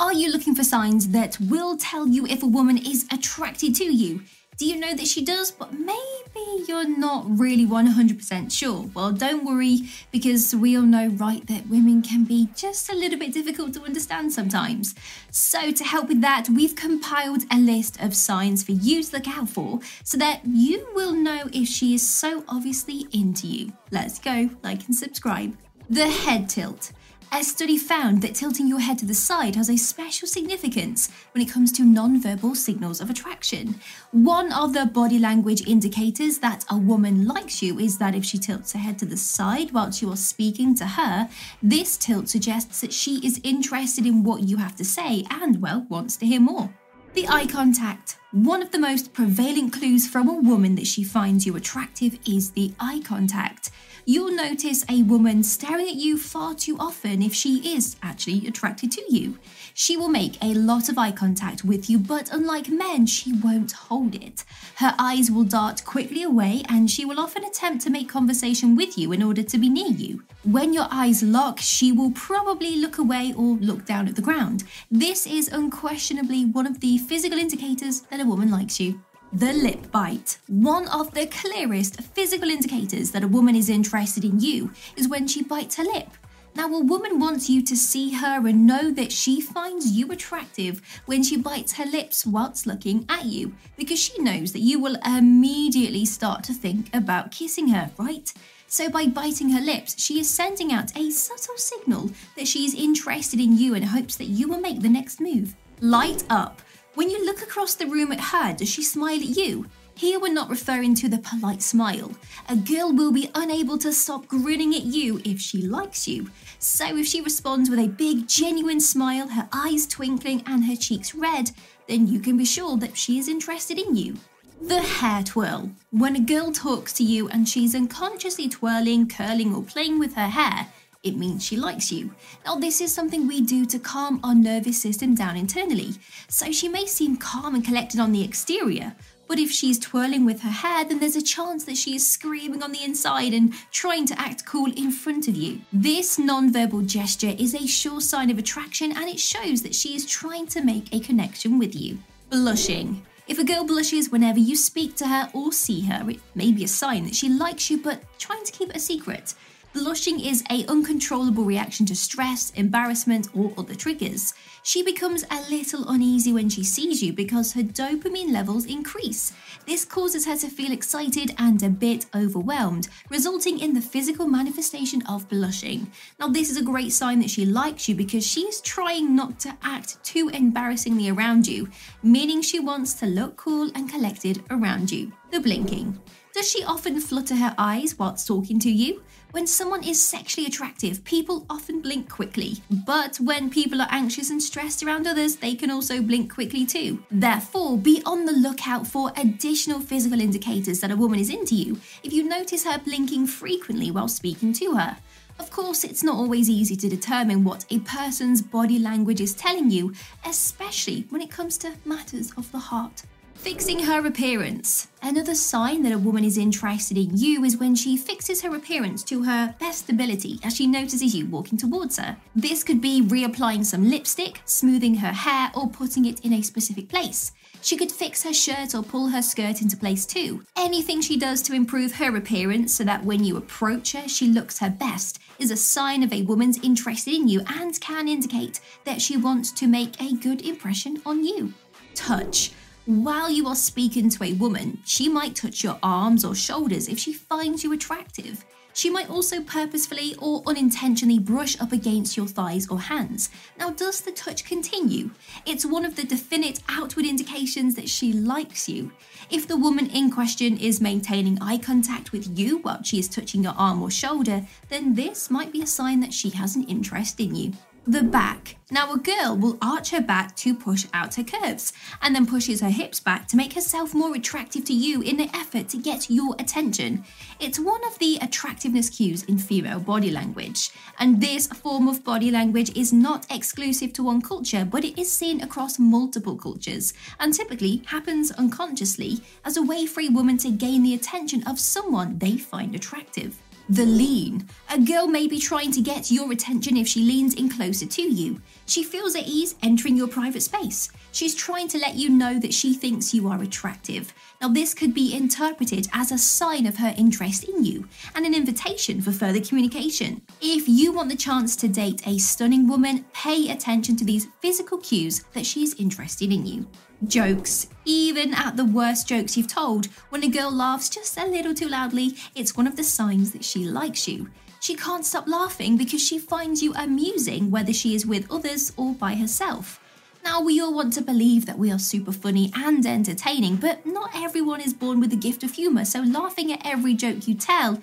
Are you looking for signs that will tell you if a woman is attracted to you? Do you know that she does, but maybe you're not really 100% sure? Well, don't worry, because we all know, right, that women can be just a little bit difficult to understand sometimes. So, to help with that, we've compiled a list of signs for you to look out for so that you will know if she is so obviously into you. Let's go, like and subscribe. The head tilt. A study found that tilting your head to the side has a special significance when it comes to non-verbal signals of attraction. One of the body language indicators that a woman likes you is that if she tilts her head to the side whilst you are speaking to her, this tilt suggests that she is interested in what you have to say and, well, wants to hear more. The eye contact. One of the most prevalent clues from a woman that she finds you attractive is the eye contact you'll notice a woman staring at you far too often if she is actually attracted to you. She will make a lot of eye contact with you, but unlike men, she won't hold it. Her eyes will dart quickly away, and she will often attempt to make conversation with you in order to be near you. When your eyes lock, she will probably look away or look down at the ground. This is unquestionably one of the physical indicators that a woman likes you. The lip bite. One of the clearest physical indicators that a woman is interested in you is when she bites her lip. Now, a woman wants you to see her and know that she finds you attractive when she bites her lips whilst looking at you, because she knows that you will immediately start to think about kissing her, right? So, by biting her lips, she is sending out a subtle signal that she is interested in you and hopes that you will make the next move. Light up. When you look across the room at her, does she smile at you? Here we're not referring to the polite smile. A girl will be unable to stop grinning at you if she likes you. So if she responds with a big, genuine smile, her eyes twinkling and her cheeks red, then you can be sure that she is interested in you. The hair twirl. When a girl talks to you and she's unconsciously twirling, curling, or playing with her hair, it means she likes you. Now, this is something we do to calm our nervous system down internally. So she may seem calm and collected on the exterior, but if she's twirling with her hair, then there's a chance that she is screaming on the inside and trying to act cool in front of you. This non-verbal gesture is a sure sign of attraction and it shows that she is trying to make a connection with you. Blushing. If a girl blushes whenever you speak to her or see her, it may be a sign that she likes you but trying to keep it a secret. Blushing is a uncontrollable reaction to stress, embarrassment, or other triggers. She becomes a little uneasy when she sees you because her dopamine levels increase. This causes her to feel excited and a bit overwhelmed, resulting in the physical manifestation of blushing. Now, this is a great sign that she likes you because she is trying not to act too embarrassingly around you, meaning she wants to look cool and collected around you. The blinking. Does she often flutter her eyes whilst talking to you? When someone is sexually attractive, people often blink quickly. But when people are anxious and stressed around others, they can also blink quickly too. Therefore, be on the lookout for additional physical indicators that a woman is into you if you notice her blinking frequently while speaking to her. Of course, it's not always easy to determine what a person's body language is telling you, especially when it comes to matters of the heart. Fixing her appearance. Another sign that a woman is interested in you is when she fixes her appearance to her best ability as she notices you walking towards her. This could be reapplying some lipstick, smoothing her hair, or putting it in a specific place. She could fix her shirt or pull her skirt into place too. Anything she does to improve her appearance so that when you approach her, she looks her best is a sign of a woman's interest in you and can indicate that she wants to make a good impression on you. Touch. While you are speaking to a woman, she might touch your arms or shoulders if she finds you attractive. She might also purposefully or unintentionally brush up against your thighs or hands. Now, does the touch continue? It's one of the definite outward indications that she likes you. If the woman in question is maintaining eye contact with you while she is touching your arm or shoulder, then this might be a sign that she has an interest in you the back. Now, a girl will arch her back to push out her curves and then pushes her hips back to make herself more attractive to you in an effort to get your attention. It's one of the attractiveness cues in female body language. And this form of body language is not exclusive to one culture, but it is seen across multiple cultures and typically happens unconsciously as a way for a woman to gain the attention of someone they find attractive. The lean. A girl may be trying to get your attention if she leans in closer to you. She feels at ease entering your private space. She's trying to let you know that she thinks you are attractive. Now, this could be interpreted as a sign of her interest in you and an invitation for further communication. If you want the chance to date a stunning woman, pay attention to these physical cues that she's interested in you. Jokes. Even at the worst jokes you've told, when a girl laughs just a little too loudly, it's one of the signs that she likes you. She can't stop laughing because she finds you amusing, whether she is with others or by herself. Now, we all want to believe that we are super funny and entertaining, but not everyone is born with the gift of humour, so laughing at every joke you tell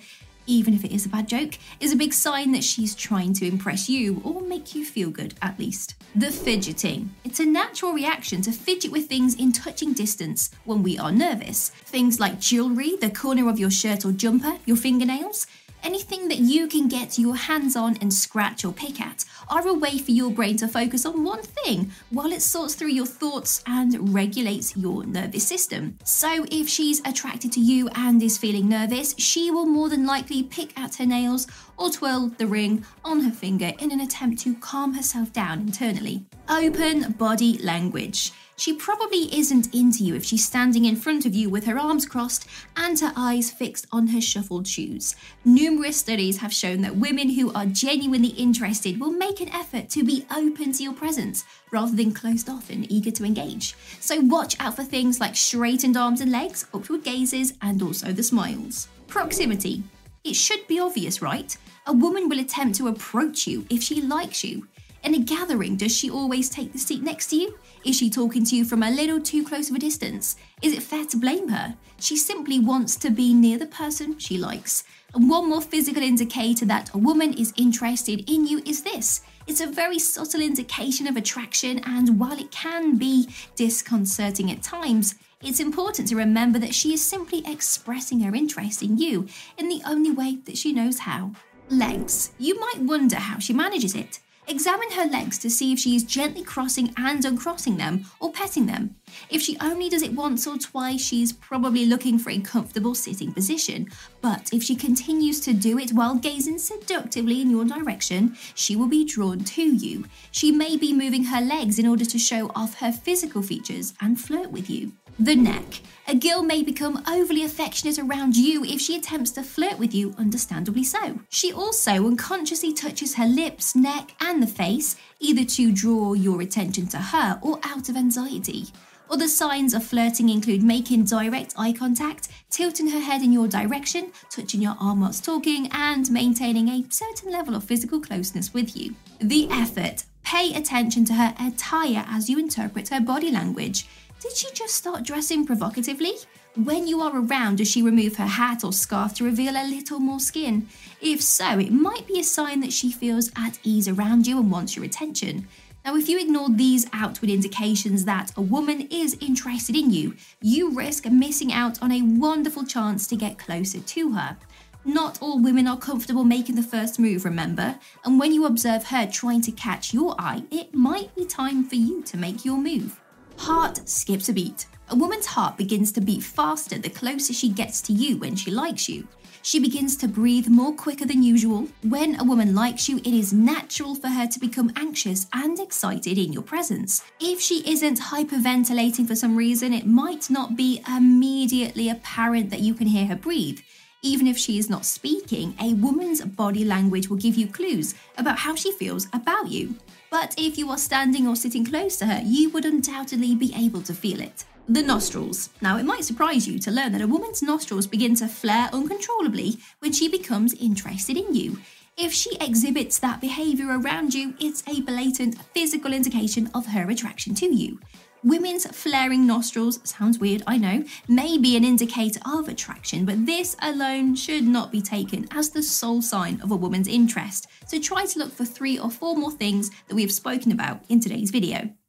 even if it is a bad joke, is a big sign that she's trying to impress you or make you feel good at least. The fidgeting. It's a natural reaction to fidget with things in touching distance when we are nervous. Things like jewellery, the corner of your shirt or jumper, your fingernails. Anything that you can get your hands on and scratch or pick at are a way for your brain to focus on one thing while it sorts through your thoughts and regulates your nervous system. So, if she's attracted to you and is feeling nervous, she will more than likely pick at her nails or twirl the ring on her finger in an attempt to calm herself down internally. Open body language. She probably isn't into you if she's standing in front of you with her arms crossed and her eyes fixed on her shuffled shoes. Numerous studies have shown that women who are genuinely interested will make an effort to be open to your presence rather than closed off and eager to engage. So watch out for things like straightened arms and legs, upward gazes, and also the smiles. Proximity. It should be obvious, right? A woman will attempt to approach you if she likes you. In a gathering, does she always take the seat next to you? Is she talking to you from a little too close of a distance? Is it fair to blame her? She simply wants to be near the person she likes. And one more physical indicator that a woman is interested in you is this. It's a very subtle indication of attraction, and while it can be disconcerting at times, it's important to remember that she is simply expressing her interest in you in the only way that she knows how. Legs. You might wonder how she manages it. Examine her legs to see if she is gently crossing and uncrossing them or petting them. If she only does it once or twice, she's probably looking for a comfortable sitting position. But if she continues to do it while gazing seductively in your direction, she will be drawn to you. She may be moving her legs in order to show off her physical features and flirt with you. The neck. A girl may become overly affectionate around you if she attempts to flirt with you, understandably so. She also unconsciously touches her lips, neck, and the face, either to draw your attention to her or out of anxiety. Other signs of flirting include making direct eye contact, tilting her head in your direction, touching your arm whilst talking, and maintaining a certain level of physical closeness with you. The effort. Pay attention to her attire as you interpret her body language. Did she just start dressing provocatively? When you are around, does she remove her hat or scarf to reveal a little more skin? If so, it might be a sign that she feels at ease around you and wants your attention. Now, if you ignore these outward indications that a woman is interested in you, you risk missing out on a wonderful chance to get closer to her. Not all women are comfortable making the first move, remember? And when you observe her trying to catch your eye, it might be time for you to make your move. Heart skips a beat. A woman's heart begins to beat faster the closer she gets to you when she likes you. She begins to breathe more quicker than usual. When a woman likes you, it is natural for her to become anxious and excited in your presence. If she isn't hyperventilating for some reason, it might not be immediately apparent that you can hear her breathe. Even if she is not speaking, a woman's body language will give you clues about how she feels about you. But if you are standing or sitting close to her, you would undoubtedly be able to feel it. The nostrils. Now, it might surprise you to learn that a woman's nostrils begin to flare uncontrollably when she becomes interested in you. If she exhibits that behaviour around you, it's a blatant physical indication of her attraction to you. Women's flaring nostrils, sounds weird, I know, may be an indicator of attraction, but this alone should not be taken as the sole sign of a woman's interest. So try to look for three or four more things that we have spoken about in today's video.